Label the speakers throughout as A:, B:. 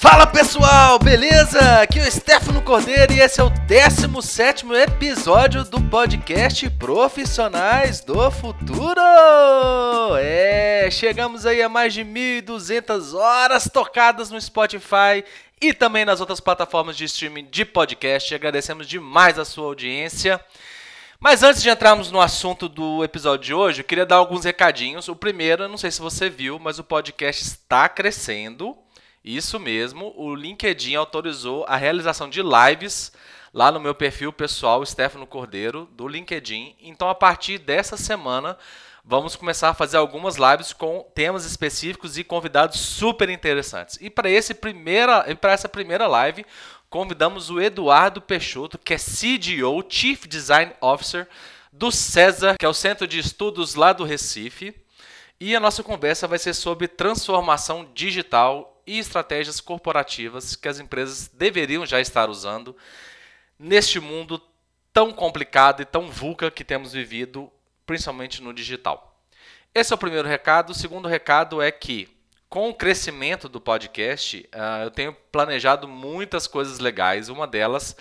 A: Fala pessoal, beleza? Aqui é o Stefano Cordeiro e esse é o 17 episódio do podcast Profissionais do Futuro. É, chegamos aí a mais de 1.200 horas tocadas no Spotify e também nas outras plataformas de streaming de podcast. Agradecemos demais a sua audiência. Mas antes de entrarmos no assunto do episódio de hoje, eu queria dar alguns recadinhos. O primeiro, não sei se você viu, mas o podcast está crescendo. Isso mesmo, o LinkedIn autorizou a realização de lives lá no meu perfil pessoal, Stefano Cordeiro, do LinkedIn. Então, a partir dessa semana, vamos começar a fazer algumas lives com temas específicos e convidados super interessantes. E para esse primeira, para essa primeira live, convidamos o Eduardo Peixoto, que é CDO, Chief Design Officer do César, que é o Centro de Estudos lá do Recife. E a nossa conversa vai ser sobre transformação digital e estratégias corporativas que as empresas deveriam já estar usando neste mundo tão complicado e tão vulca que temos vivido, principalmente no digital. Esse é o primeiro recado. O segundo recado é que, com o crescimento do podcast, uh, eu tenho planejado muitas coisas legais. Uma delas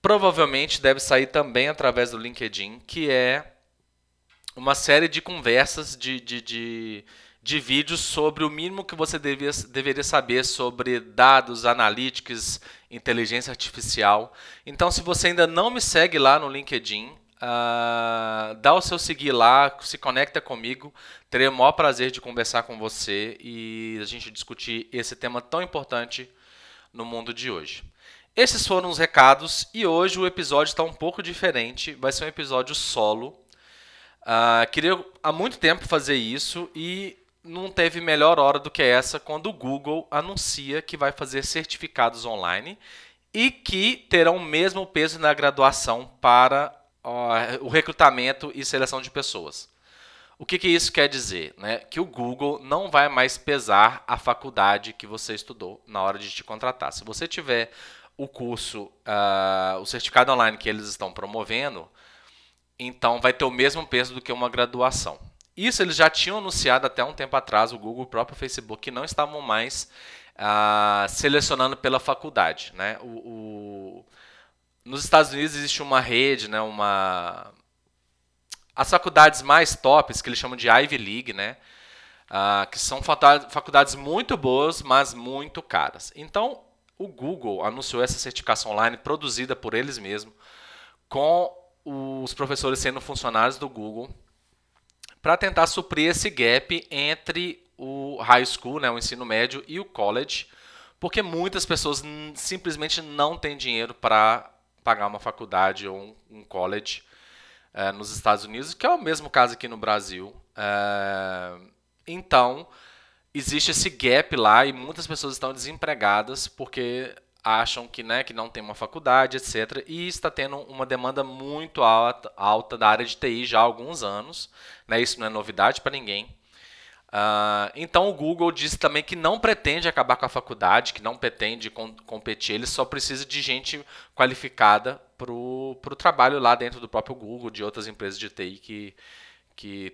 A: provavelmente deve sair também através do LinkedIn, que é uma série de conversas de, de, de de vídeos sobre o mínimo que você deveria saber sobre dados, analytics, inteligência artificial. Então, se você ainda não me segue lá no LinkedIn, uh, dá o seu seguir lá, se conecta comigo. Terei o maior prazer de conversar com você e a gente discutir esse tema tão importante no mundo de hoje. Esses foram os recados e hoje o episódio está um pouco diferente. Vai ser um episódio solo. Uh, queria há muito tempo fazer isso e não teve melhor hora do que essa quando o Google anuncia que vai fazer certificados online e que terão o mesmo peso na graduação para uh, o recrutamento e seleção de pessoas. O que, que isso quer dizer? Né? Que o Google não vai mais pesar a faculdade que você estudou na hora de te contratar. Se você tiver o curso, uh, o certificado online que eles estão promovendo, então vai ter o mesmo peso do que uma graduação. Isso eles já tinham anunciado até um tempo atrás, o Google, o próprio Facebook, que não estavam mais ah, selecionando pela faculdade. Né? O, o, nos Estados Unidos existe uma rede, né, uma... as faculdades mais tops, que eles chamam de Ivy League, né? Ah, que são faculdades muito boas, mas muito caras. Então, o Google anunciou essa certificação online produzida por eles mesmos, com os professores sendo funcionários do Google para tentar suprir esse gap entre o high school, né, o ensino médio, e o college, porque muitas pessoas simplesmente não têm dinheiro para pagar uma faculdade ou um, college é, nos Estados Unidos, que é o mesmo caso aqui no Brasil. É, então, existe esse gap lá e muitas pessoas estão desempregadas porque acham que, né, que não tem uma faculdade, etc. E está tendo uma demanda muito alta, alta da área de TI já há alguns anos. Né, isso não é novidade para ninguém. Uh, então o Google disse também que não pretende acabar com a faculdade, que não pretende com, competir, ele só precisa de gente qualificada para o trabalho lá dentro do próprio Google, de outras empresas de TI que, que,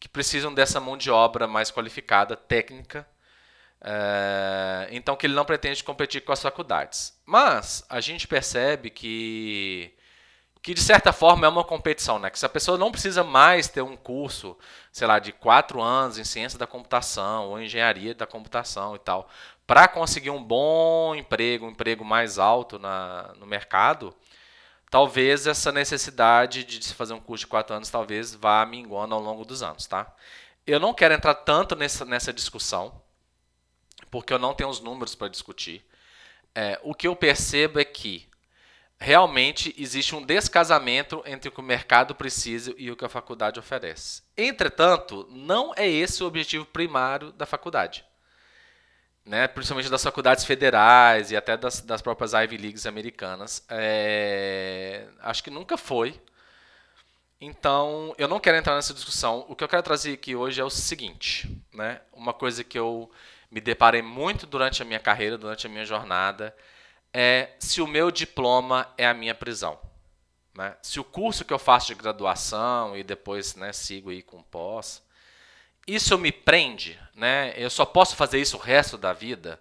A: que precisam dessa mão de obra mais qualificada, técnica, é, então que ele não pretende competir com as faculdades. Mas a gente percebe que, que de certa forma é uma competição, né? Que se a pessoa não precisa mais ter um curso, sei lá, de quatro anos em ciência da computação ou engenharia da computação e tal, para conseguir um bom emprego, um emprego mais alto na, no mercado, talvez essa necessidade de se fazer um curso de quatro anos talvez vá minguando ao longo dos anos, tá? Eu não quero entrar tanto nessa, nessa discussão, porque eu não tenho os números para discutir. É, o que eu percebo é que realmente existe um descasamento entre o que o mercado precisa e o que a faculdade oferece. Entretanto, não é esse o objetivo primário da faculdade. Né? Principalmente das faculdades federais e até das, das próprias Ivy Leagues americanas. É, acho que nunca foi. Então, eu não quero entrar nessa discussão. O que eu quero trazer aqui hoje é o seguinte, né? Uma coisa que eu me deparei muito durante a minha carreira, durante a minha jornada, é se o meu diploma é a minha prisão. Né? Se o curso que eu faço de graduação e depois né, sigo aí com pós, isso me prende, né? eu só posso fazer isso o resto da vida,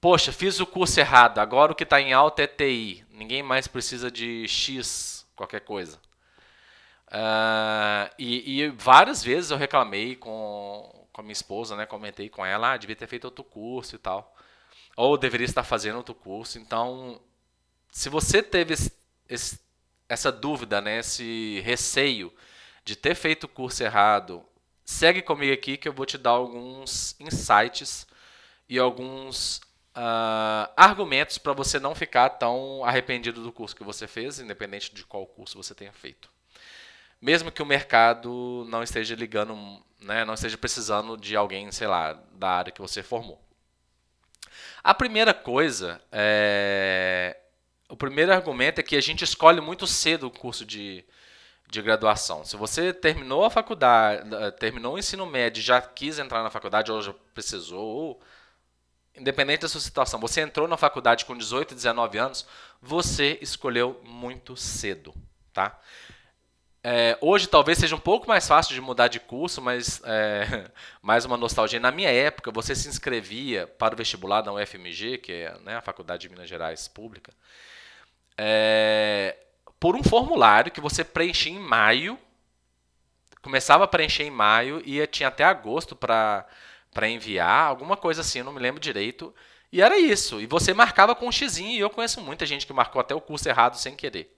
A: Poxa, fiz o curso errado, agora o que está em alta é TI. Ninguém mais precisa de X, qualquer coisa. Uh, e, e, várias vezes eu reclamei com, com a minha esposa, né? Comentei com ela, ah, devia ter feito outro curso e tal. Ou deveria estar fazendo outro curso. Então, se você teve esse, esse, essa dúvida, né? Esse receio de ter feito o curso errado, segue comigo aqui que eu vou te dar alguns insights e alguns uh, argumentos para você não ficar tão arrependido do curso que você fez, independente de qual curso você tenha feito mesmo que o mercado não esteja ligando, né, não esteja precisando de alguém, sei lá, da área que você formou. A primeira coisa, é... o primeiro argumento é que a gente escolhe muito cedo o curso de, de graduação. Se você terminou a faculdade, terminou o ensino médio, já quis entrar na faculdade ou já precisou, ou, independente da sua situação, você entrou na faculdade com 18, 19 anos, você escolheu muito cedo, tá? É, hoje talvez seja um pouco mais fácil de mudar de curso, mas é, mais uma nostalgia. Na minha época, você se inscrevia para o vestibular da UFMG, que é né, a Faculdade de Minas Gerais Pública, é, por um formulário que você preenchia em maio. Começava a preencher em maio e tinha até agosto para enviar, alguma coisa assim, não me lembro direito. E era isso. E você marcava com um xizinho, e eu conheço muita gente que marcou até o curso errado sem querer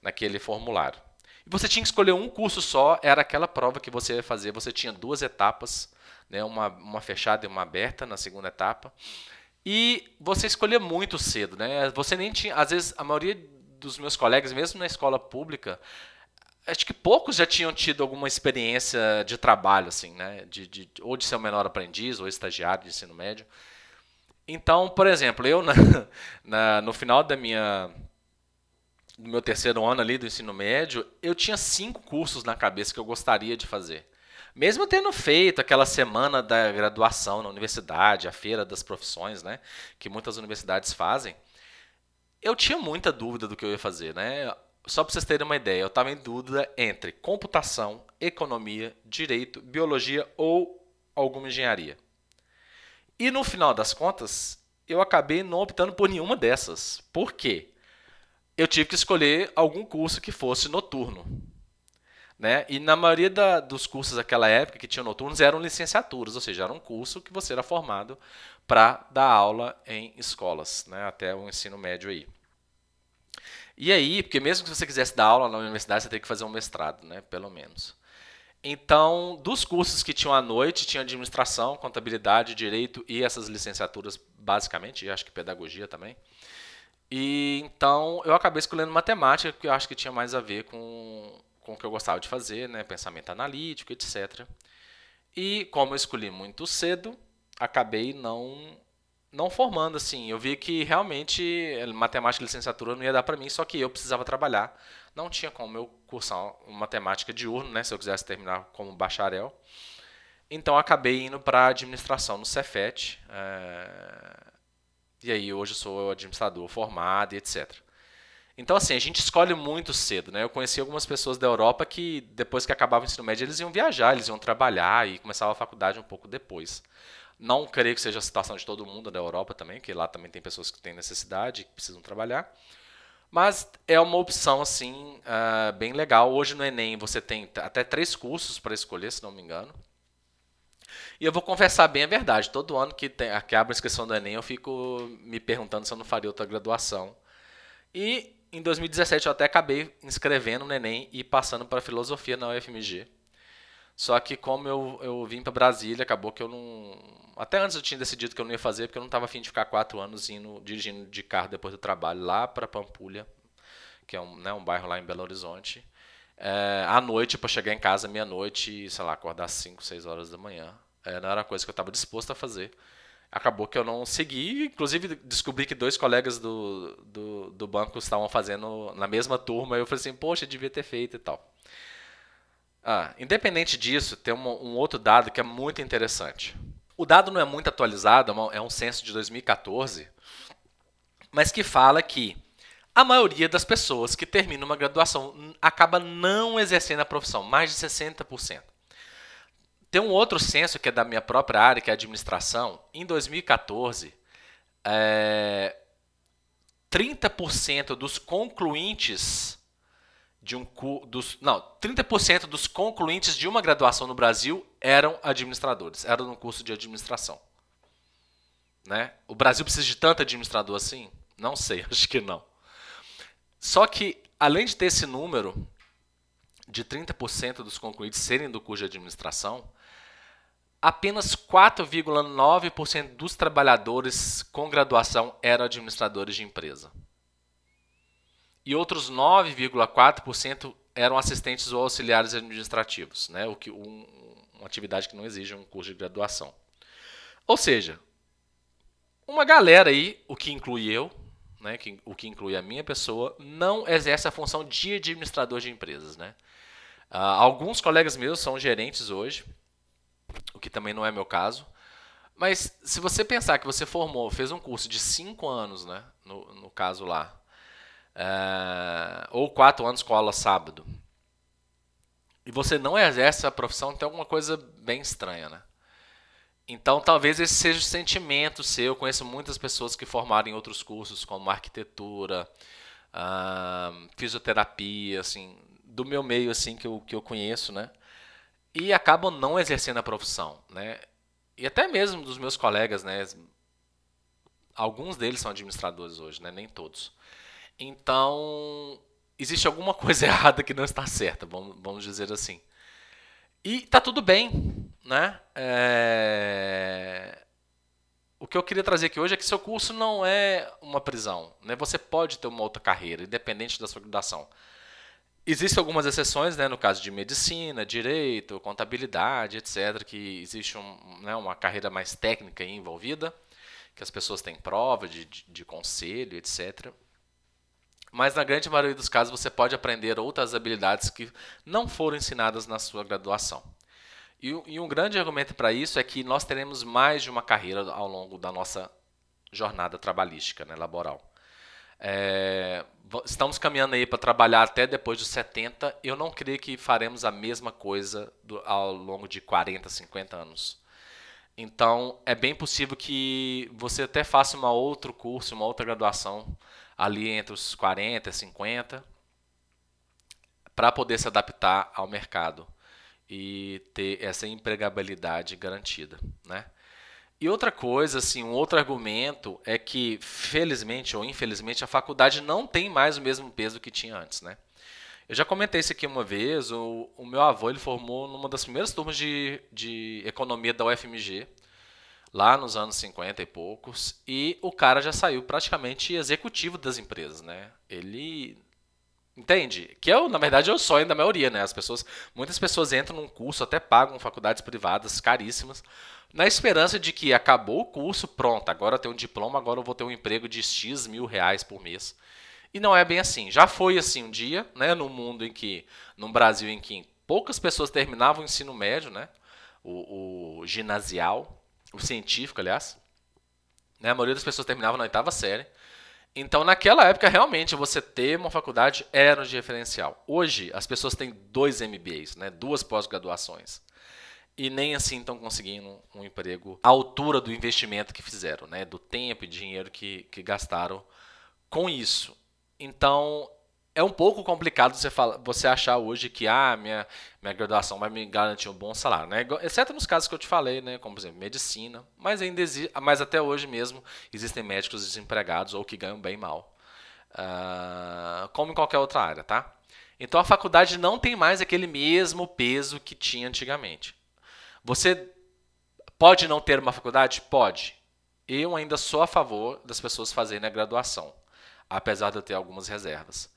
A: naquele formulário. Você tinha que escolher um curso só, era aquela prova que você ia fazer. Você tinha duas etapas, né, uma, uma fechada e uma aberta na segunda etapa. E você escolhia muito cedo, né? Você nem tinha, às vezes a maioria dos meus colegas, mesmo na escola pública, acho que poucos já tinham tido alguma experiência de trabalho, assim, né? De, de, ou de ser o menor aprendiz ou estagiário de ensino médio. Então, por exemplo, eu na, na, no final da minha no meu terceiro ano ali do ensino médio, eu tinha cinco cursos na cabeça que eu gostaria de fazer. Mesmo tendo feito aquela semana da graduação na universidade, a feira das profissões, né, que muitas universidades fazem, eu tinha muita dúvida do que eu ia fazer, né? Só para vocês terem uma ideia, eu estava em dúvida entre computação, economia, direito, biologia ou alguma engenharia. E no final das contas, eu acabei não optando por nenhuma dessas. Por quê? Eu tive que escolher algum curso que fosse noturno. Né? E na maioria da, dos cursos daquela época que tinham noturnos eram licenciaturas, ou seja, era um curso que você era formado para dar aula em escolas, né? até o ensino médio aí. E aí, porque mesmo que você quisesse dar aula na universidade, você teria que fazer um mestrado, né? pelo menos. Então, dos cursos que tinham à noite, tinha administração, contabilidade, direito e essas licenciaturas, basicamente, e acho que pedagogia também. E então eu acabei escolhendo matemática, porque eu acho que tinha mais a ver com, com o que eu gostava de fazer, né? pensamento analítico, etc. E como eu escolhi muito cedo, acabei não não formando assim. Eu vi que realmente matemática e licenciatura não ia dar para mim, só que eu precisava trabalhar. Não tinha como eu cursar matemática diurno, né, se eu quisesse terminar como bacharel. Então acabei indo para administração no Cefet. É e aí hoje eu sou administrador formado e etc. Então, assim, a gente escolhe muito cedo, né? Eu conheci algumas pessoas da Europa que, depois que acabava o ensino médio, eles iam viajar, eles iam trabalhar e começava a faculdade um pouco depois. Não creio que seja a situação de todo mundo da Europa também, que lá também tem pessoas que têm necessidade, que precisam trabalhar. Mas é uma opção, assim, uh, bem legal. Hoje no Enem você tem até três cursos para escolher, se não me engano. E eu vou confessar bem a verdade. Todo ano que, tem, que abre a inscrição do Enem, eu fico me perguntando se eu não faria outra graduação. E em 2017 eu até acabei inscrevendo no Enem e passando para filosofia na UFMG. Só que como eu, eu vim para Brasília, acabou que eu não. Até antes eu tinha decidido que eu não ia fazer, porque eu não estava afim de ficar quatro anos indo, dirigindo de carro depois do trabalho lá para Pampulha, que é um, né, um bairro lá em Belo Horizonte. É, à noite, para chegar em casa meia-noite sei lá, acordar às 5, 6 horas da manhã. É, não era coisa que eu estava disposto a fazer. Acabou que eu não segui, inclusive descobri que dois colegas do, do, do banco estavam fazendo na mesma turma, e eu falei assim, poxa, devia ter feito e tal. Ah, independente disso, tem um, um, outro dado que é muito interessante. O dado não é muito atualizado, é um é censo de 2014, mas que fala que a maioria das pessoas que terminam uma graduação acaba não exercendo a profissão, mais de 60%. Tem um outro censo que é da minha própria área, que é administração. Em 2014, é, 30% dos concluintes de um dos não, 30% dos concluintes de uma graduação no Brasil eram administradores, eram no curso de administração. Né? O Brasil precisa de tanto administrador assim? Não sei, acho que não. Só que além de ter esse número de 30% dos concluídos serem do curso de administração, apenas 4,9% dos trabalhadores com graduação eram administradores de empresa. E outros 9,4% eram assistentes ou auxiliares administrativos, né? o que, um, uma atividade que não exige um curso de graduação. Ou seja, uma galera aí, o que inclui eu, né, que, o que inclui a minha pessoa, não exerce a função de administrador de empresas. Né? Uh, alguns colegas meus são gerentes hoje, o que também não é meu caso. Mas se você pensar que você formou, fez um curso de 5 anos, né, no, no caso lá, uh, ou 4 anos com aula sábado, e você não exerce a profissão, tem alguma coisa bem estranha, né? Então, talvez esse seja o sentimento seu. Eu conheço muitas pessoas que formaram em outros cursos, como arquitetura, uh, fisioterapia, assim, do meu meio, assim, que eu, que eu conheço, né? E acabam não exercendo a profissão, né? E até mesmo dos meus colegas, né? Alguns deles são administradores hoje, né? Nem todos. Então, existe alguma coisa errada que não está certa, vamos dizer assim. E tá tudo bem, né? É... O que eu queria trazer aqui hoje é que seu curso não é uma prisão. Né? Você pode ter uma outra carreira, independente da sua graduação. Existem algumas exceções, né, no caso de medicina, direito, contabilidade, etc., que existe um, né, uma carreira mais técnica envolvida, que as pessoas têm prova de, de, de conselho, etc. Mas na grande maioria dos casos você pode aprender outras habilidades que não foram ensinadas na sua graduação. E, e um grande argumento para isso é que nós teremos mais de uma carreira ao longo da nossa jornada trabalhística, né, laboral. É, estamos caminhando aí para trabalhar até depois dos 70. Eu não creio que faremos a mesma coisa do, ao longo de 40, 50 anos. Então, é bem possível que você até faça um outro curso, uma outra graduação ali entre os 40 e 50 para poder se adaptar ao mercado e ter essa empregabilidade garantida, né? E outra coisa, assim, um outro argumento é que, felizmente ou infelizmente, a faculdade não tem mais o mesmo peso que tinha antes, né? Eu já comentei isso aqui uma vez, o, o meu avô ele formou numa das primeiras turmas de, de economia da UFMG, lá nos anos 50 e poucos, e o cara já saiu praticamente executivo das empresas, né? Ele Entende? Que é, na verdade, é o sonho da maioria, né? As pessoas, muitas pessoas entram num curso, até pagam faculdades privadas caríssimas, na esperança de que acabou o curso, pronto, agora eu tenho um diploma, agora eu vou ter um emprego de X mil reais por mês. E não é bem assim. Já foi assim um dia, né? No mundo em que, no Brasil em que poucas pessoas terminavam o ensino médio, né? O, o ginasial, o científico, aliás. Né? A maioria das pessoas terminava na oitava série. Então, naquela época, realmente, você ter uma faculdade era um diferencial. Hoje, as pessoas têm dois MBAs, né? duas pós-graduações. E nem assim estão conseguindo um emprego à altura do investimento que fizeram, né? do tempo e dinheiro que, que gastaram com isso. Então, é um pouco complicado você, você achar hoje que ah, minha, minha graduação vai me garantir um bom salário, né? Exceto nos casos que eu te falei, né? Como por exemplo, medicina, mas ainda existe, mas até hoje mesmo existem médicos desempregados ou que ganham bem mal. Uh, como em qualquer outra área, tá? Então a faculdade não tem mais aquele mesmo peso que tinha antigamente. Você pode não ter uma faculdade? Pode. Eu ainda sou a favor das pessoas fazerem a graduação, apesar de eu ter algumas reservas.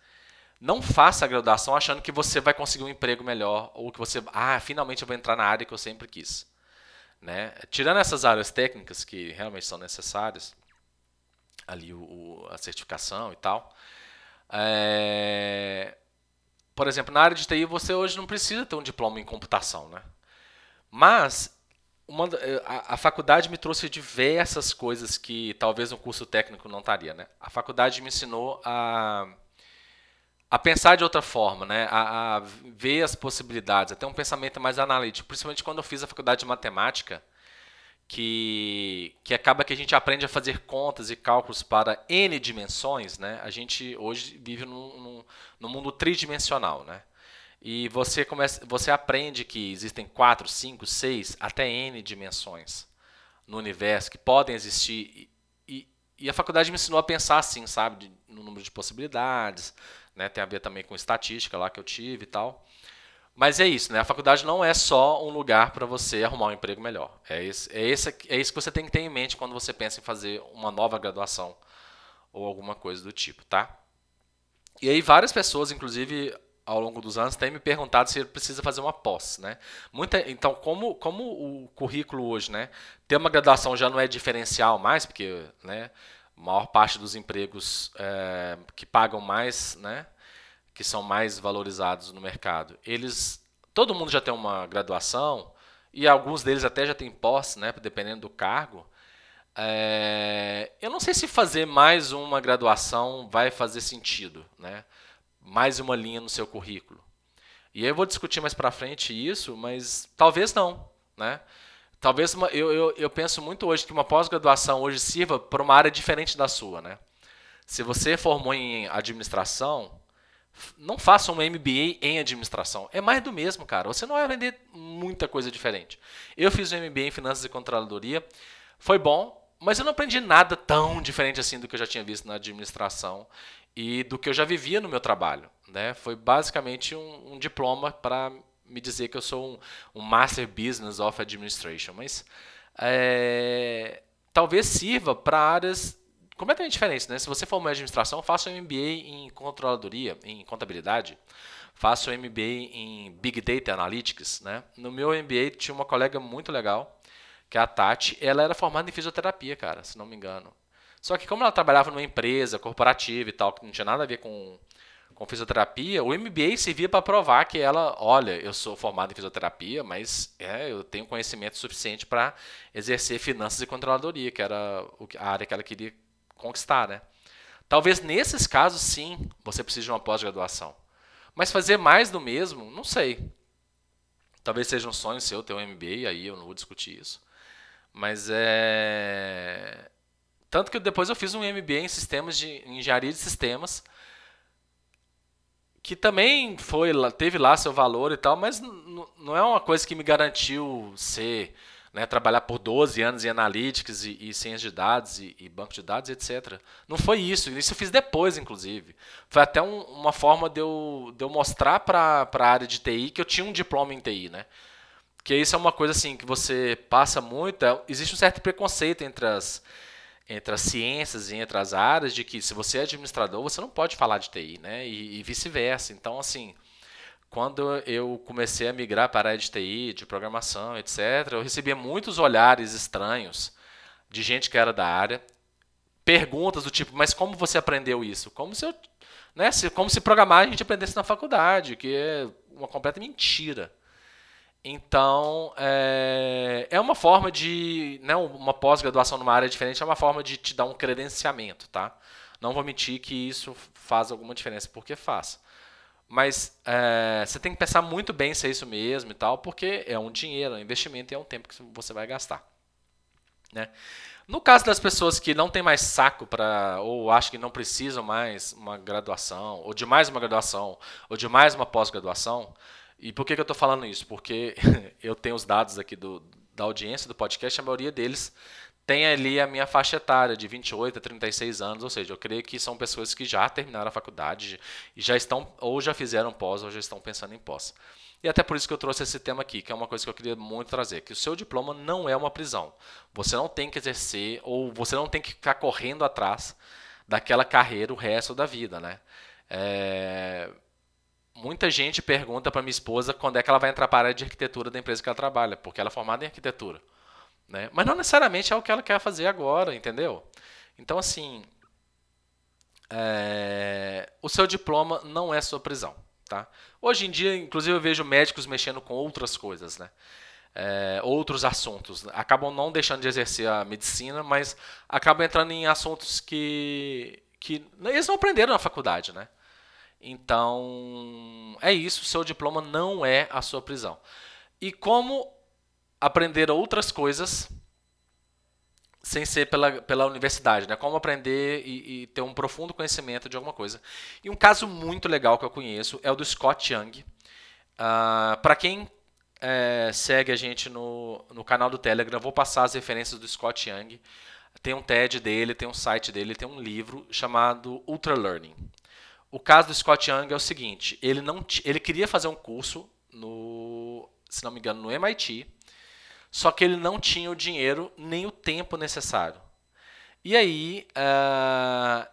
A: Não faça a graduação achando que você vai conseguir um emprego melhor ou que você, ah, finalmente eu vou entrar na área que eu sempre quis. Né? Tirando essas áreas técnicas que realmente são necessárias, ali o, o, a certificação e tal. É... Por exemplo, na área de TI você hoje não precisa ter um diploma em computação, né? Mas uma, a, a, faculdade me trouxe diversas coisas que talvez um curso técnico não estaria, né? A faculdade me ensinou a a pensar de outra forma, né? A, a, ver as possibilidades, a ter um pensamento mais analítico. Principalmente quando eu fiz a faculdade de matemática, que, que acaba que a gente aprende a fazer contas e cálculos para N dimensões, né? A gente hoje vive num, num, num mundo tridimensional, né? E você, começa, você aprende que existem 4, 5, 6, até N dimensões no universo que podem existir. E, e, e a faculdade me ensinou a pensar assim, sabe? No número de possibilidades, né? Tem a ver também com estatística lá que eu tive e tal. Mas é isso, né? A faculdade não é só um lugar para você arrumar um emprego melhor. É, esse, é, esse, é isso que você tem que ter em mente quando você pensa em fazer uma nova graduação ou alguma coisa do tipo, tá? E aí várias pessoas, inclusive ao longo dos anos, têm me perguntado se precisa fazer uma pós, né? Muita, então, como, como o currículo hoje, né? Ter uma graduação já não é diferencial mais, porque, né? A maior parte dos empregos é, que pagam mais, né? que são mais valorizados no mercado, eles todo mundo já tem uma graduação e alguns deles até já têm pós, né, dependendo do cargo. É, eu não sei se fazer mais uma graduação vai fazer sentido, né? Mais uma linha no seu currículo. E eu vou discutir mais para frente isso, mas talvez não, né? Talvez uma, eu, eu, eu penso muito hoje que uma pós-graduação hoje sirva para uma área diferente da sua, né? Se você formou em administração, não faça um MBA em administração. É mais do mesmo, cara. Você não vai aprender muita coisa diferente. Eu fiz um MBA em finanças e controladoria. Foi bom, mas eu não aprendi nada tão diferente assim do que eu já tinha visto na administração e do que eu já vivia no meu trabalho. Né? Foi basicamente um, um diploma para me dizer que eu sou um, um, Master Business of Administration. Mas é, talvez sirva para áreas completamente diferentes, né? Se você for uma administração, faça um MBA em controladoria, em contabilidade, faça um MBA em Big Data Analytics, né? No meu MBA tinha uma colega muito legal, que é a Tati, ela era formada em fisioterapia, cara, se não me engano. Só que como ela trabalhava numa empresa corporativa e tal, que não tinha nada a ver com, com fisioterapia, o MBA servia para provar que ela, olha, eu sou formada em fisioterapia, mas é, eu tenho conhecimento suficiente para exercer finanças e controladoria, que era a área que ela queria conquistar, né? Talvez nesses casos, sim, você precise de uma pós-graduação. Mas fazer mais do mesmo, não sei. Talvez seja um sonho seu ter um MBA, aí eu não vou discutir isso. Mas é. Tanto que depois eu fiz um MBA em sistemas de em engenharia de sistemas, que também foi teve lá seu valor e tal, mas não é uma coisa que me garantiu ser né, trabalhar por 12 anos em analytics e, e ciência de dados e, e, banco de dados, etc. Não foi isso. Isso eu fiz depois, inclusive. Foi até um, uma forma de eu, de eu mostrar para a área de TI que eu tinha um diploma em TI, né? Que isso é uma coisa assim que você passa muito. É, existe um certo preconceito entre as, entre as ciências e entre as áreas de que se você é administrador, você não pode falar de TI, né? E, e vice-versa. Então, assim, quando eu comecei a migrar para a área de TI, de programação, etc., eu recebia muitos olhares estranhos de gente que era da área, perguntas do tipo, mas como você aprendeu isso? Como se eu, né, se, como se programar a gente aprendesse na faculdade, que é uma completa mentira. Então, é, é uma forma de, né, uma pós-graduação numa área diferente é uma forma de te dar um credenciamento, tá? Não vou mentir que isso faz alguma diferença, porque faz. Mas é, você tem que pensar muito bem se é isso mesmo e tal, porque é um dinheiro, é um investimento e é um tempo que você vai gastar. Né? No caso das pessoas que não têm mais saco para, ou acham que não precisam mais uma graduação, ou de mais uma graduação, ou de mais uma pós-graduação, e por que, que eu estou falando isso? Porque eu tenho os dados aqui do, da audiência do podcast, a maioria deles tem ali a minha faixa etária de 28 a 36 anos, ou seja, eu creio que são pessoas que já terminaram a faculdade e já estão ou já fizeram pós ou já estão pensando em pós. E até por isso que eu trouxe esse tema aqui, que é uma coisa que eu queria muito trazer, que o seu diploma não é uma prisão. Você não tem que exercer ou você não tem que ficar correndo atrás daquela carreira o resto da vida, né? É... Muita gente pergunta para minha esposa quando é que ela vai entrar para a área de arquitetura da empresa que ela trabalha, porque ela é formada em arquitetura. Né? Mas não necessariamente é o que ela quer fazer agora, entendeu? Então, assim, é... o seu diploma não é sua prisão. Tá? Hoje em dia, inclusive, eu vejo médicos mexendo com outras coisas, né? É, outros assuntos. Acabam não deixando de exercer a medicina, mas acabam entrando em assuntos que, que eles não aprenderam na faculdade. Né? Então, é isso. Seu diploma não é a sua prisão. E como aprender outras coisas sem ser pela, pela universidade, né? Como aprender e, e, ter um profundo conhecimento de alguma coisa. E um caso muito legal que eu conheço é o do Scott Young. Uh, ah, Para quem é, segue a gente no, no canal do Telegram, vou passar as referências do Scott Young. Tem um TED dele, tem um site dele, tem um livro chamado Ultra Learning. O caso do Scott Young é o seguinte: ele não ele queria fazer um curso no, se não me engano, no MIT só que ele não tinha o dinheiro nem o tempo necessário. E aí uh,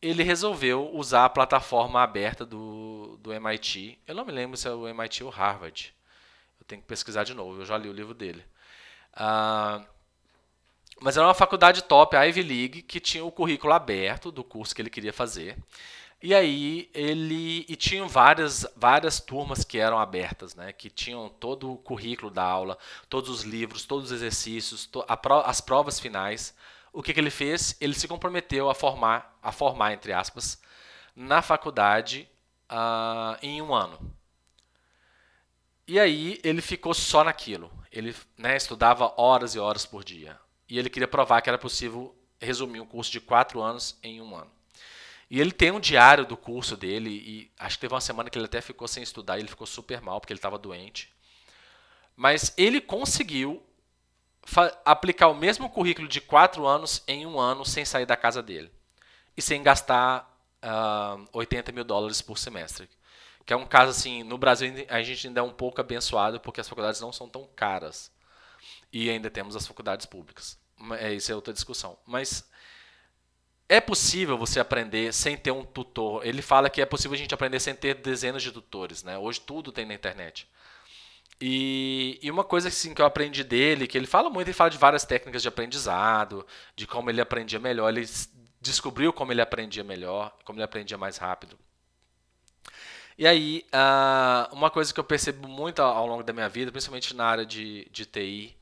A: ele resolveu usar a plataforma aberta do, do MIT. Eu não me lembro se é o MIT ou Harvard. Eu tenho que pesquisar de novo. Eu já li o livro dele. Uh, mas era uma faculdade top, a Ivy League, que tinha o currículo aberto do curso que ele queria fazer. E aí ele e tinham várias várias turmas que eram abertas, né? Que tinham todo o currículo da aula, todos os livros, todos os exercícios, to, as provas finais. O que, que ele fez? Ele se comprometeu a formar, a formar entre aspas, na faculdade uh, em um ano. E aí ele ficou só naquilo. Ele né, estudava horas e horas por dia. E ele queria provar que era possível resumir um curso de quatro anos em um ano. E ele tem um diário do curso dele, e acho que teve uma semana que ele até ficou sem estudar, e ele ficou super mal, porque ele estava doente. Mas ele conseguiu aplicar o mesmo currículo de quatro anos em um ano sem sair da casa dele. E sem gastar uh, 80 mil dólares por semestre. Que é um caso assim, no Brasil a gente ainda é um pouco abençoado porque as faculdades não são tão caras. E ainda temos as faculdades públicas. É, isso é outra discussão. Mas é possível você aprender sem ter um tutor. Ele fala que é possível a gente aprender sem ter dezenas de tutores, né? Hoje tudo tem na internet. E, e, uma coisa assim, que eu aprendi dele, que ele fala muito, ele fala de várias técnicas de aprendizado, de como ele aprendia melhor, ele descobriu como ele aprendia melhor, como ele aprendia mais rápido. E aí, uh, uma coisa que eu percebo muito ao longo da minha vida, principalmente na área de, de TI,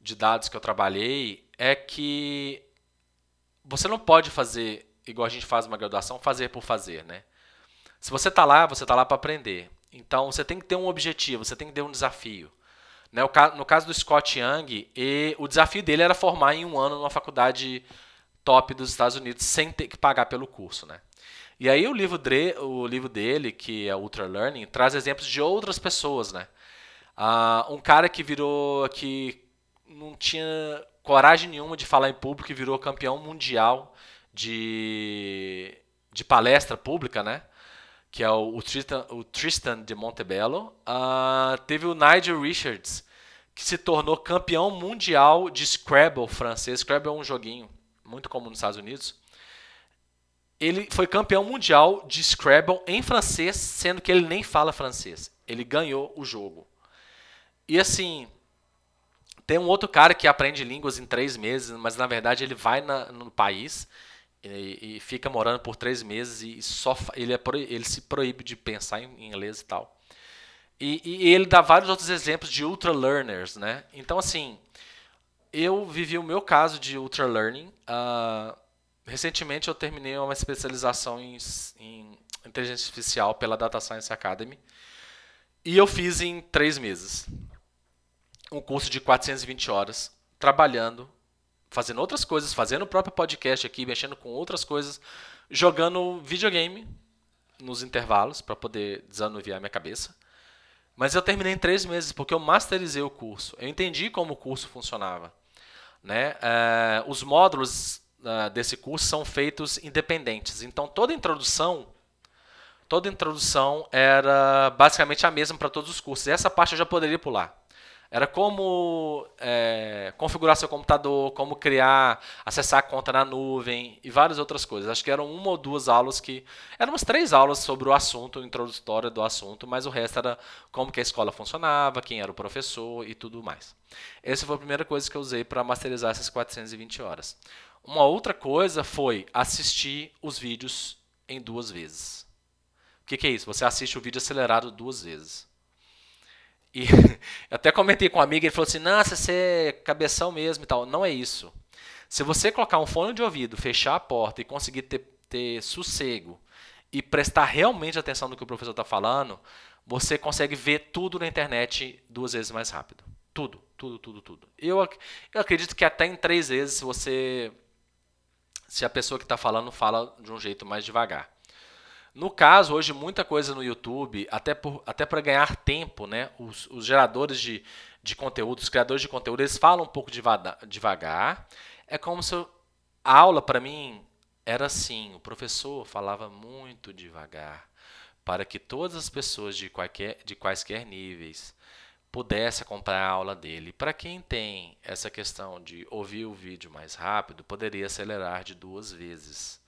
A: de dados que eu trabalhei, é que você não pode fazer igual a gente faz uma graduação, fazer por fazer, né? Se você está lá, você está lá para aprender. Então você tem que ter um objetivo, você tem que ter um desafio. Né? No caso do Scott Young, o desafio dele era formar em um ano numa faculdade top dos Estados Unidos sem ter que pagar pelo curso, né? E aí o livro, de, o livro dele, que é Ultra Learning, traz exemplos de outras pessoas, né? Uh, um cara que virou, que não tinha coragem nenhuma de falar em público e virou campeão mundial de, de palestra pública, né? Que é o, o, Tristan, o Tristan de Montebello. Uh, teve o Nigel Richards, que se tornou campeão mundial de Scrabble francês. Scrabble é um joguinho muito comum nos Estados Unidos. Ele foi campeão mundial de Scrabble em francês, sendo que ele nem fala francês. Ele ganhou o jogo. E assim, tem um outro cara que aprende línguas em três meses, mas na verdade ele vai na, no país e, e, fica morando por três meses e só ele, é, ele se proíbe de pensar em inglês e tal. E, e, ele dá vários outros exemplos de ultra learners, né? Então assim, eu vivi o meu caso de ultra learning. Uh, recentemente eu terminei uma especialização em, em inteligência artificial pela Data Science Academy e eu fiz em três meses um curso de 420 horas, trabalhando, fazendo outras coisas, fazendo o próprio podcast aqui, mexendo com outras coisas, jogando videogame nos intervalos para poder desanuviar minha cabeça. Mas eu terminei em três meses porque eu masterizei o curso. Eu entendi como o curso funcionava. Né? É, os módulos uh, desse curso são feitos independentes. Então toda introdução, toda introdução era basicamente a mesma para todos os cursos. E essa parte eu já poderia pular. Era como é, configurar seu computador, como criar, acessar a conta na nuvem e várias outras coisas. Acho que eram uma ou duas aulas que. Eram umas três aulas sobre o assunto, introdutória do assunto, mas o resto era como que a escola funcionava, quem era o professor e tudo mais. Essa foi a primeira coisa que eu usei para masterizar essas 420 horas. Uma outra coisa foi assistir os vídeos em duas vezes. O que, que é isso? Você assiste o vídeo acelerado duas vezes. E até comentei com um amigo, ele falou assim: Nossa, você é cabeção mesmo e tal. Não é isso. Se você colocar um fone de ouvido, fechar a porta e conseguir ter, ter sossego e prestar realmente atenção no que o professor está falando, você consegue ver tudo na internet duas vezes mais rápido. Tudo, tudo, tudo, tudo. Eu, eu acredito que até em três vezes, se você. Se a pessoa que está falando fala de um jeito mais devagar. No caso, hoje, muita coisa no YouTube, até, até para ganhar tempo, né? Os, os geradores de, de conteúdo, os criadores de conteúdo, eles falam um pouco devagar. É como se eu, a aula, para mim, era assim: o professor falava muito devagar para que todas as pessoas de, qualquer, de quaisquer níveis pudessem acompanhar a aula dele. Para quem tem essa questão de ouvir o vídeo mais rápido, poderia acelerar de duas vezes.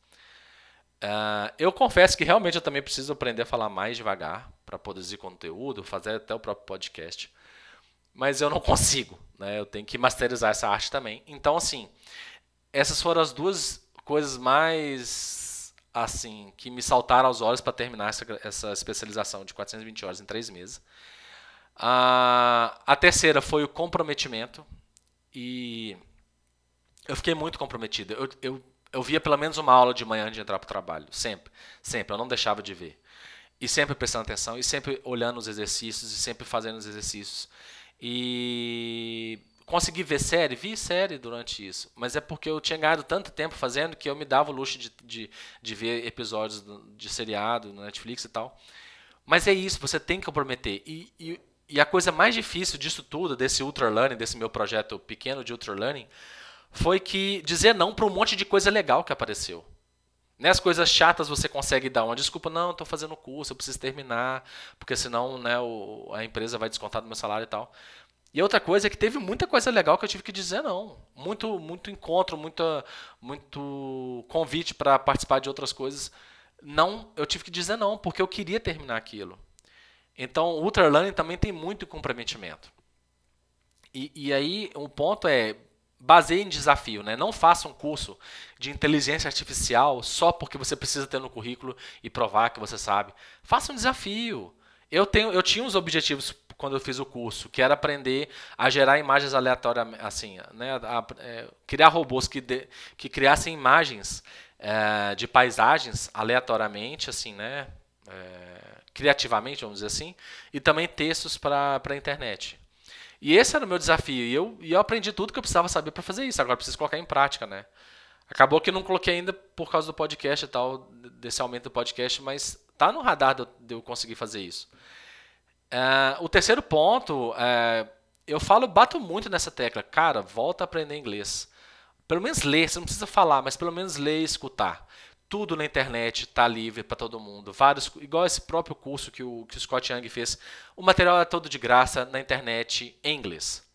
A: Uh, eu confesso que realmente eu também preciso aprender a falar mais devagar para produzir conteúdo, fazer até o próprio podcast. Mas eu não consigo, né? Eu tenho que masterizar essa arte também. Então, assim, essas foram as duas coisas mais assim que me saltaram aos olhos para terminar essa, essa especialização de 420 horas em três meses. a terceira foi o comprometimento e eu fiquei muito comprometido. Eu, eu, eu via pelo menos uma aula de manhã antes de entrar para o trabalho, sempre, sempre. Eu não deixava de ver e sempre prestando atenção e sempre olhando os exercícios e sempre fazendo os exercícios e consegui ver série, vi série durante isso, mas é porque eu tinha ganhado tanto tempo fazendo que eu me dava o luxo de, de, de ver episódios de seriado no Netflix e tal. Mas é isso, você tem que comprometer. E, e, e a coisa mais difícil disso tudo, desse Ultra Learning, desse meu projeto pequeno de Ultra Learning, foi que dizer não para um monte de coisa legal que apareceu. Né, as coisas chatas você consegue dar uma desculpa, não, estou fazendo curso, eu preciso terminar, porque senão né, o, a empresa vai descontar do meu salário e tal. E outra coisa é que teve muita coisa legal que eu tive que dizer não. Muito, muito encontro, muita, muito convite para participar de outras coisas. Não, eu tive que dizer não, porque eu queria terminar aquilo. Então, o Ultra Learning também tem muito comprometimento. E, e aí, um ponto é, baseie em desafio. Né? Não faça um curso de inteligência artificial só porque você precisa ter no currículo e provar que você sabe. Faça um desafio. Eu, tenho, eu tinha uns objetivos quando eu fiz o curso, que era aprender a gerar imagens aleatórias, assim, né, a, a, é, criar robôs que, de, que criassem imagens é, de paisagens aleatoriamente, assim, né, é, criativamente, vamos dizer assim, e também textos para a internet. E esse era o meu desafio, e eu, e eu aprendi tudo que eu precisava saber para fazer isso, agora preciso colocar em prática, né. Acabou que não coloquei ainda por causa do podcast e tal, desse aumento do podcast, mas tá no radar de eu conseguir fazer isso. Uh, o terceiro ponto, uh, eu falo, bato muito nessa tecla. Cara, volta a aprender inglês. Pelo menos ler, você não precisa falar, mas pelo menos ler e escutar. Tudo na internet está livre para todo mundo. Vários, igual esse próprio curso que o, que o Scott Young fez. O material é todo de graça na internet em inglês.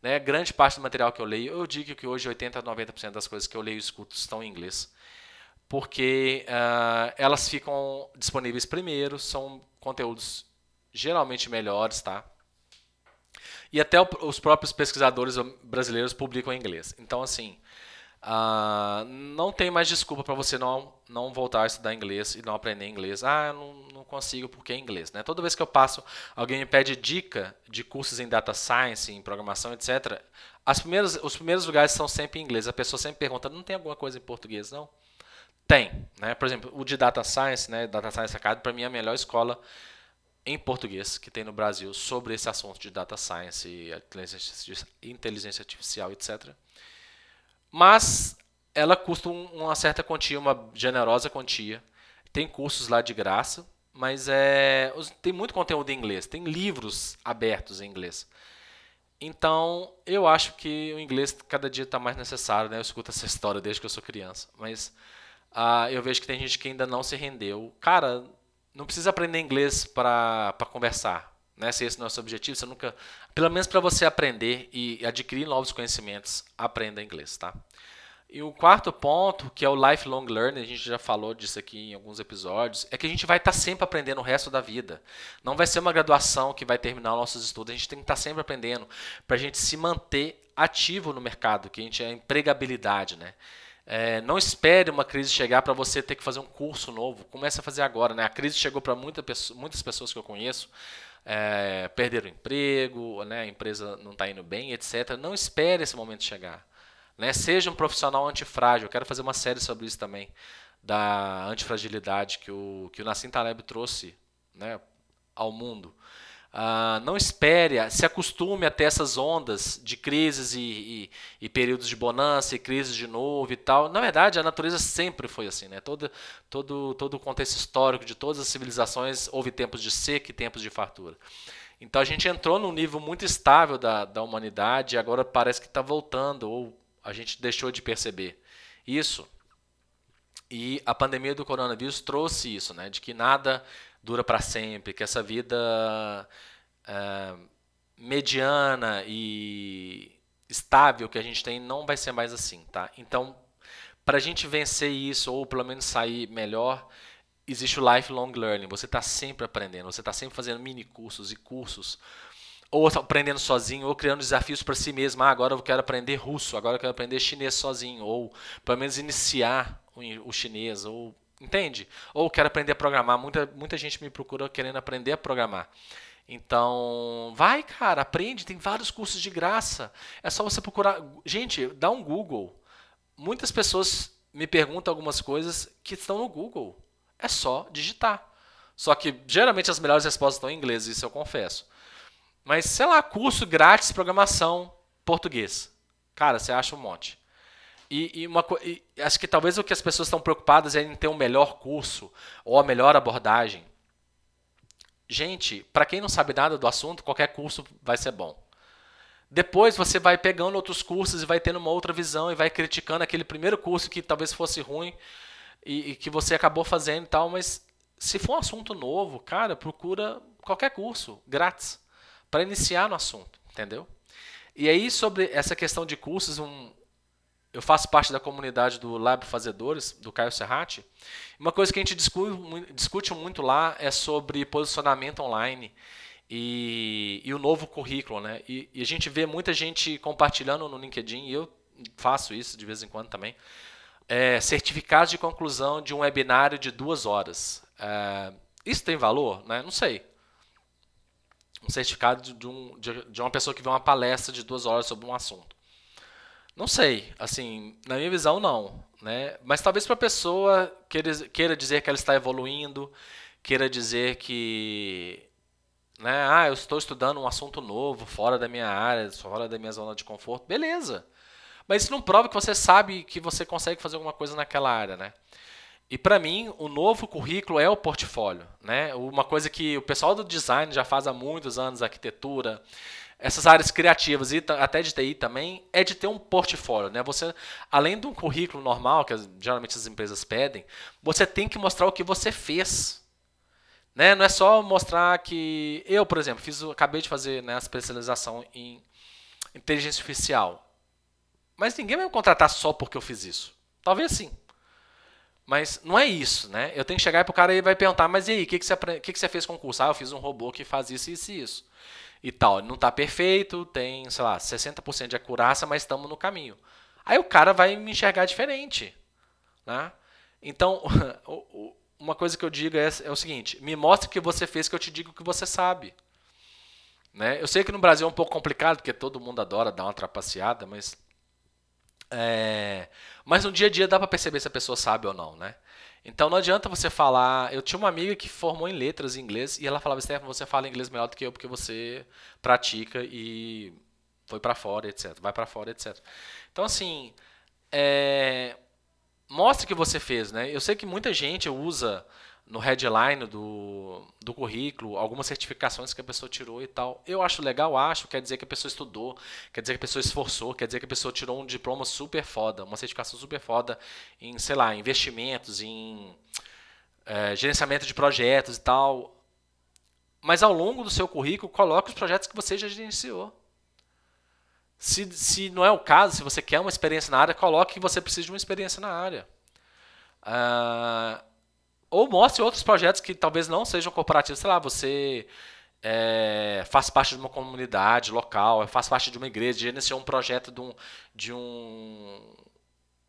A: Né? Grande parte do material que eu leio, eu digo que hoje 80 a 90% das coisas que eu leio e escuto estão em inglês. Porque uh, elas ficam disponíveis primeiro, são conteúdos geralmente melhores, tá? E até os próprios pesquisadores brasileiros publicam em inglês. Então, assim, uh, não tem mais desculpa para você não, não voltar a estudar inglês e não aprender inglês. Ah, eu não, não consigo porque é inglês. Né? Toda vez que eu passo, alguém me pede dica de cursos em data science, em programação, etc. As primeiras, os primeiros lugares são sempre em inglês. A pessoa sempre pergunta, não tem alguma coisa em português, não? Tem. Né? Por exemplo, o de Data Science, né? Data Science Academy, para mim é a melhor escola em português que tem no Brasil sobre esse assunto de data science inteligência artificial, etc. Mas ela custa uma certa quantia, uma generosa quantia. Tem cursos lá de graça, mas é, tem muito conteúdo em inglês, tem livros abertos em inglês. Então, eu acho que o inglês cada dia está mais necessário. Né? Eu escuto essa história desde que eu sou criança. Mas uh, eu vejo que tem gente que ainda não se rendeu. Cara, não precisa aprender inglês para conversar. Né? Se esse é o nosso objetivo, você nunca. Pelo menos para você aprender e adquirir novos conhecimentos, aprenda inglês. Tá? E o quarto ponto, que é o lifelong learning, a gente já falou disso aqui em alguns episódios, é que a gente vai estar tá sempre aprendendo o resto da vida. Não vai ser uma graduação que vai terminar os nossos estudos, a gente tem que estar tá sempre aprendendo para a gente se manter ativo no mercado, que a gente é empregabilidade, né? É, não espere uma crise chegar para você ter que fazer um curso novo. Comece a fazer agora. Né? A crise chegou para muita muitas pessoas que eu conheço, é, perderam o emprego, né? a empresa não está indo bem, etc. Não espere esse momento chegar. Né? Seja um profissional antifrágil. Eu quero fazer uma série sobre isso também, da antifragilidade que o, que o Nassim Taleb trouxe né, ao mundo. Uh, não espere, se acostume a ter essas ondas de crises e, e, e, períodos de bonança e crises de novo e tal. Na verdade, a natureza sempre foi assim, né? Todo, todo, todo o contexto histórico de todas as civilizações houve tempos de seca e tempos de fartura. Então a gente entrou num nível muito estável da, da humanidade e agora parece que está voltando, ou a gente deixou de perceber isso. E a pandemia do coronavírus trouxe isso, né? De que nada dura para sempre, que essa vida é, mediana e estável que a gente tem não vai ser mais assim, tá? Então, para a gente vencer isso ou pelo menos sair melhor, existe o lifelong learning. Você está sempre aprendendo, você está sempre fazendo mini cursos e cursos, ou aprendendo sozinho, ou criando desafios para si mesmo. Ah, agora eu quero aprender russo, agora eu quero aprender chinês sozinho, ou pelo menos iniciar o chinês, ou Entende? Ou quero aprender a programar. Muita, muita gente me procura querendo aprender a programar. Então, vai, cara, aprende. Tem vários cursos de graça. É só você procurar. Gente, dá um Google. Muitas pessoas me perguntam algumas coisas que estão no Google. É só digitar. Só que geralmente as melhores respostas estão em inglês, isso eu confesso. Mas, sei lá, curso grátis programação português. Cara, você acha um monte. E, e, uma, e acho que talvez o que as pessoas estão preocupadas é em ter um melhor curso ou a melhor abordagem. Gente, para quem não sabe nada do assunto, qualquer curso vai ser bom. Depois você vai pegando outros cursos e vai tendo uma outra visão e vai criticando aquele primeiro curso que talvez fosse ruim e, e que você acabou fazendo e tal, mas se for um assunto novo, cara, procura qualquer curso grátis para iniciar no assunto, entendeu? E aí sobre essa questão de cursos, um, eu faço parte da comunidade do Lab Fazedores, do Caio Serrati. Uma coisa que a gente discute, discute muito lá é sobre posicionamento online e, e o novo currículo. Né? E, e, a gente vê muita gente compartilhando no LinkedIn, e eu faço isso de vez em quando também, é, certificados de conclusão de um webinário de duas horas. É, isso tem valor? Né? Não sei. Um certificado de, um, de, de uma pessoa que vê uma palestra de duas horas sobre um assunto. Não sei, assim, na minha visão não, né? Mas talvez para a pessoa queira, queira dizer que ela está evoluindo, queira dizer que, né? Ah, eu estou estudando um assunto novo, fora da minha área, fora da minha zona de conforto, beleza. Mas isso não prova que você sabe que você consegue fazer alguma coisa naquela área, né? E para mim, o novo currículo é o portfólio, né? Uma coisa que o pessoal do design já faz há muitos anos, arquitetura, essas áreas criativas e até de TI também, é de ter um portfólio. Né? Você, além de um currículo normal, que geralmente as empresas pedem, você tem que mostrar o que você fez. Né? Não é só mostrar que. Eu, por exemplo, fiz, acabei de fazer né, a especialização em inteligência artificial. Mas ninguém vai me contratar só porque eu fiz isso. Talvez sim. Mas não é isso, né? Eu tenho que chegar para o cara e vai perguntar, mas e aí, o que, que, você, que, que você fez com o curso? Ah, eu fiz um robô que faz isso, isso e isso e tal. Não está perfeito, tem, sei lá, 60% de acurácia, mas estamos no caminho. Aí o cara vai me enxergar diferente. Né? Então, uma coisa que eu digo é, é, o seguinte: me mostre o que você fez, que eu te digo o que você sabe. Né? Eu sei que no Brasil é um pouco complicado, porque todo mundo adora dar uma trapaceada, mas. É, mas no dia a dia dá para perceber se a pessoa sabe ou não, né? Então não adianta você falar. Eu tinha uma amiga que formou em letras em inglês e ela falava: Stefan, você fala inglês melhor do que eu porque você pratica e foi para fora, etc. Vai para fora, etc. Então, assim, é... mostre que você fez, né? Eu sei que muita gente usa no headline do, do currículo, algumas certificações que a pessoa tirou e tal. Eu acho legal, acho, quer dizer que a pessoa estudou, quer dizer que a pessoa esforçou, quer dizer que a pessoa tirou um diploma super foda, uma certificação super foda em, sei lá, investimentos, em é, gerenciamento de projetos e tal. Mas ao longo do seu currículo, coloque os projetos que você já gerenciou. Se, se não é o caso, se você quer uma experiência na área, coloque que você precisa de uma experiência na área. Uh, ou mostre outros projetos que talvez não sejam corporativos. Sei lá, você é, faz parte de uma comunidade local, faz parte de uma igreja, gerenciou um projeto de um, de um,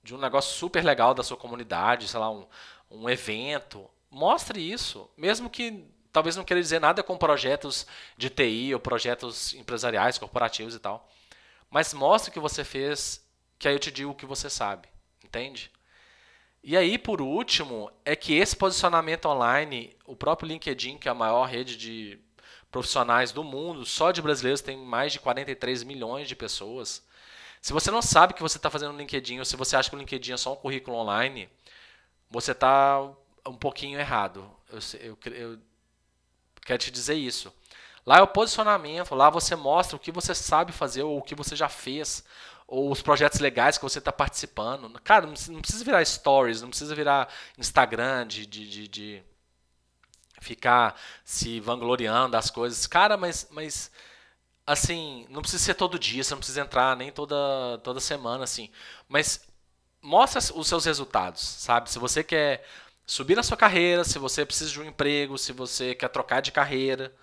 A: de um negócio super legal da sua comunidade, sei lá, um, um evento. Mostre isso, mesmo que talvez não queira dizer nada com projetos de TI ou projetos empresariais, corporativos e tal. Mas mostre o que você fez, que aí eu te digo o que você sabe. Entende? E aí, por último, é que esse posicionamento online, o próprio LinkedIn, que é a maior rede de profissionais do mundo, só de brasileiros tem mais de 43 milhões de pessoas. Se você não sabe que você está fazendo no LinkedIn, ou se você acha que o LinkedIn é só um currículo online, você está um pouquinho errado. Eu, eu, eu quero te dizer isso. Lá é o posicionamento, lá você mostra o que você sabe fazer ou o que você já fez, ou os projetos legais que você está participando. Cara, não precisa virar stories, não precisa virar Instagram de, de, de, de ficar se vangloriando das coisas. Cara, mas, mas assim, não precisa ser todo dia, você não precisa entrar nem toda, toda semana, assim. Mas mostra os seus resultados, sabe? Se você quer subir na sua carreira, se você precisa de um emprego, se você quer trocar de carreira,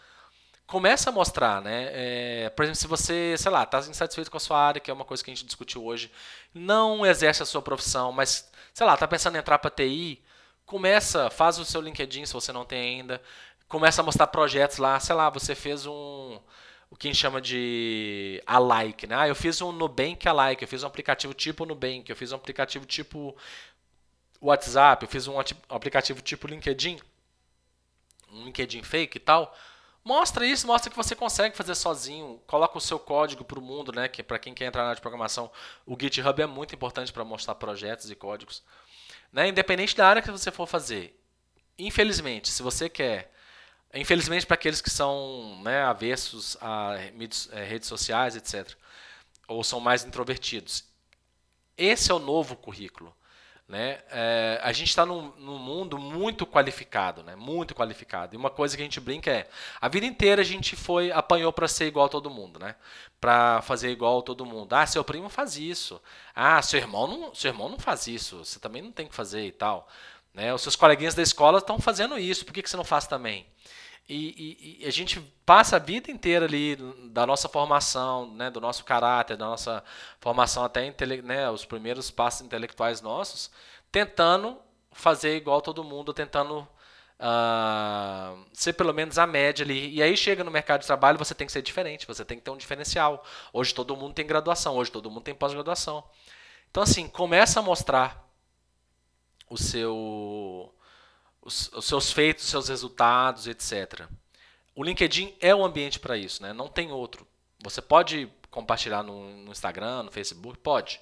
A: começa a mostrar, né? É, por exemplo, se você, sei lá, está insatisfeito com a sua área, que é uma coisa que a gente discutiu hoje, não exerce a sua profissão, mas, sei lá, está pensando em entrar para TI, começa, faz o seu LinkedIn se você não tem ainda, começa a mostrar projetos lá, sei lá, você fez um o que a gente chama de alike, né? Ah, eu fiz um Nubank alike, eu fiz um aplicativo tipo Nubank, eu fiz um aplicativo tipo WhatsApp, eu fiz um aplicativo tipo LinkedIn, um LinkedIn fake e tal. Mostra isso, mostra que você consegue fazer sozinho. Coloca o seu código para o mundo, né? Que para quem quer entrar na área de programação, o GitHub é muito importante para mostrar projetos e códigos. Né? Independente da área que você for fazer. Infelizmente, se você quer. Infelizmente, para aqueles que são né, avessos a eh, redes sociais, etc., ou são mais introvertidos, esse é o novo currículo. Né? É, a gente está num, num, mundo muito qualificado, né? muito qualificado. E uma coisa que a gente brinca é: a vida inteira a gente foi apanhou para ser igual a todo mundo, né? para fazer igual a todo mundo. Ah, seu primo faz isso. Ah, seu irmão não, seu irmão não faz isso. Você também não tem que fazer e tal. Né? Os seus coleguinhas da escola estão fazendo isso. Por que, que você não faz também? E, e, e, a gente passa a vida inteira ali da nossa formação, né, do nosso caráter, da nossa formação até né, os primeiros passos intelectuais nossos, tentando fazer igual todo mundo, tentando uh, ser pelo menos a média ali. E aí chega no mercado de trabalho, você tem que ser diferente, você tem que ter um diferencial. Hoje todo mundo tem graduação, hoje todo mundo tem pós-graduação. Então assim, começa a mostrar o seu os, os seus feitos, os seus resultados, etc. O LinkedIn é um ambiente para isso, né? não tem outro. Você pode compartilhar no, no, Instagram, no Facebook? Pode.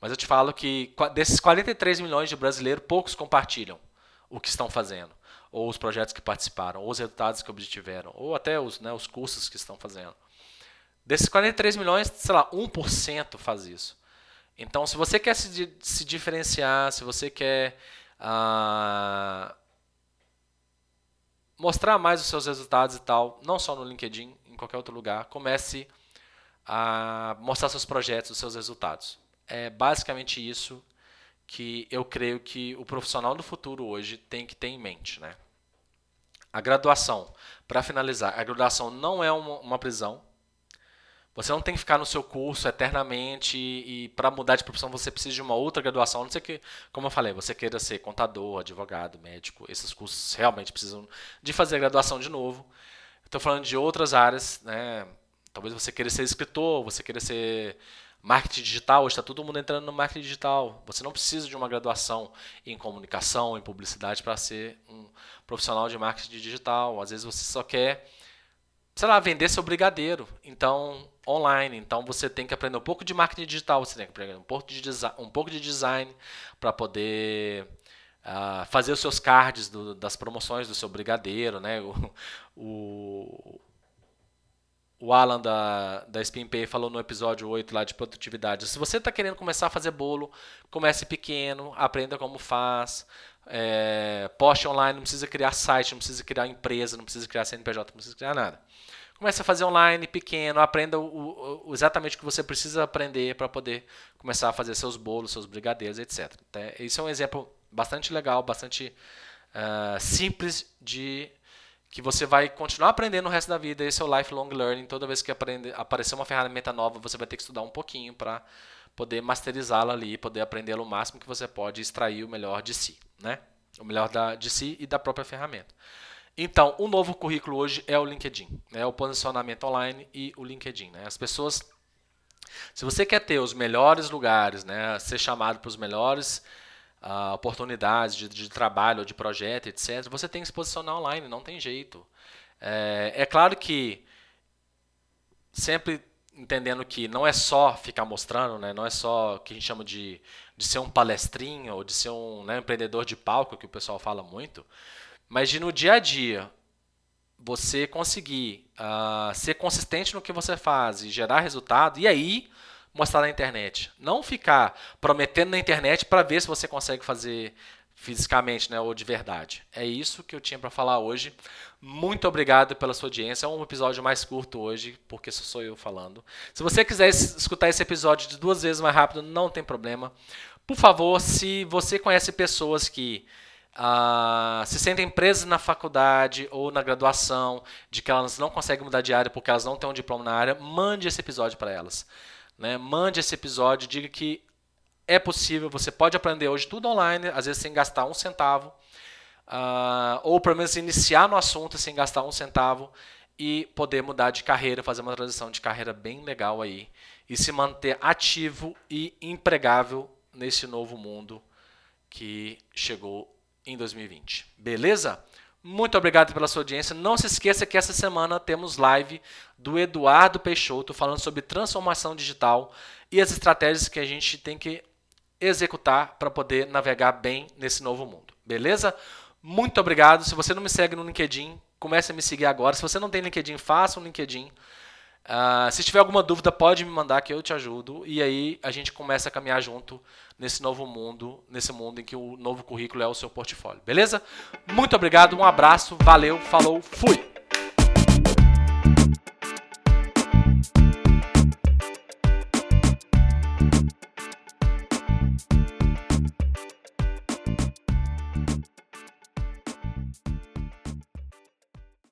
A: Mas eu te falo que desses 43 milhões de brasileiros, poucos compartilham o que estão fazendo, ou os projetos que participaram, ou os resultados que obtiveram, ou até os, né, os cursos que estão fazendo. Desses 43 milhões, sei lá, 1% faz isso. Então, se você quer se, se diferenciar, se você quer uh, mostrar mais os seus resultados e tal, não só no LinkedIn, em qualquer outro lugar, comece a mostrar seus projetos, os seus resultados. É basicamente isso que eu creio que o profissional do futuro hoje tem que ter em mente, né? A graduação, para finalizar, a graduação não é uma, uma prisão, você não tem que ficar no seu curso eternamente e, para mudar de profissão você precisa de uma outra graduação. Não sei que, como eu falei, você queira ser contador, advogado, médico. Esses cursos realmente precisam de fazer a graduação de novo. Estou falando de outras áreas, né? Talvez você queira ser escritor, você queira ser marketing digital. Hoje está todo mundo entrando no marketing digital. Você não precisa de uma graduação em comunicação, em publicidade para ser um profissional de marketing digital. Às vezes você só quer sei lá, vender seu brigadeiro. Então, online. Então, você tem que aprender um pouco de marketing digital, você tem que aprender um pouco de, design, um pouco de design para poder uh, fazer os seus cards do, das promoções do seu brigadeiro, né? O, o, o Alan da, da SpinPay falou no episódio 8 lá de produtividade. Se você está querendo começar a fazer bolo, comece pequeno, aprenda como faz, é, poste online, não precisa criar site, não precisa criar empresa, não precisa criar CNPJ, não precisa criar nada. Comece a fazer online, pequeno, aprenda o, o, exatamente o que você precisa aprender para poder começar a fazer seus bolos, seus brigadeiros, etc. Isso é um exemplo bastante legal, bastante uh, simples de que você vai continuar aprendendo o resto da vida. Esse é o lifelong learning. Toda vez que aprender, aparecer uma ferramenta nova, você vai ter que estudar um pouquinho para poder masterizá-la ali, poder aprendê-la o máximo que você pode extrair o melhor de si, né? O melhor da, de si e da própria ferramenta. Então, o novo currículo hoje é o LinkedIn, né? o posicionamento online e o LinkedIn. Né? As pessoas, se você quer ter os melhores lugares, né? ser chamado para os melhores uh, oportunidades de, de trabalho, de projeto, etc., você tem que se posicionar online, não tem jeito. É, é claro que sempre entendendo que não é só ficar mostrando, né? não é só o que a gente chama de, de ser um palestrinho ou de ser um né, empreendedor de palco, que o pessoal fala muito, mas de no dia a dia você conseguir uh, ser consistente no que você faz e gerar resultado, e aí mostrar na internet. Não ficar prometendo na internet para ver se você consegue fazer fisicamente, né, ou de verdade. É isso que eu tinha para falar hoje. Muito obrigado pela sua audiência. É um episódio mais curto hoje, porque só sou eu falando. Se você quiser escutar esse episódio de duas vezes mais rápido, não tem problema. Por favor, se você conhece pessoas que uh, se sentem presas na faculdade ou na graduação, de que elas não conseguem mudar de área porque elas não têm um diploma na área, mande esse episódio para elas. Né? Mande esse episódio, diga que é possível, você pode aprender hoje tudo online, às vezes sem gastar um centavo, uh, ou pelo menos iniciar no assunto sem gastar um centavo e poder mudar de carreira, fazer uma transição de carreira bem legal aí e se manter ativo e empregável nesse novo mundo que chegou em 2020. Beleza? Muito obrigado pela sua audiência. Não se esqueça que essa semana temos live do Eduardo Peixoto falando sobre transformação digital e as estratégias que a gente tem que executar para poder navegar bem nesse novo mundo. Beleza? Muito obrigado. Se você não me segue no LinkedIn, comece a me seguir agora. Se você não tem LinkedIn, faça um LinkedIn. Uh, se tiver alguma dúvida, pode me mandar que eu te ajudo. E aí a gente começa a caminhar junto nesse novo mundo, nesse mundo em que o novo currículo é o seu portfólio. Beleza? Muito obrigado, um abraço, valeu, falou, fui!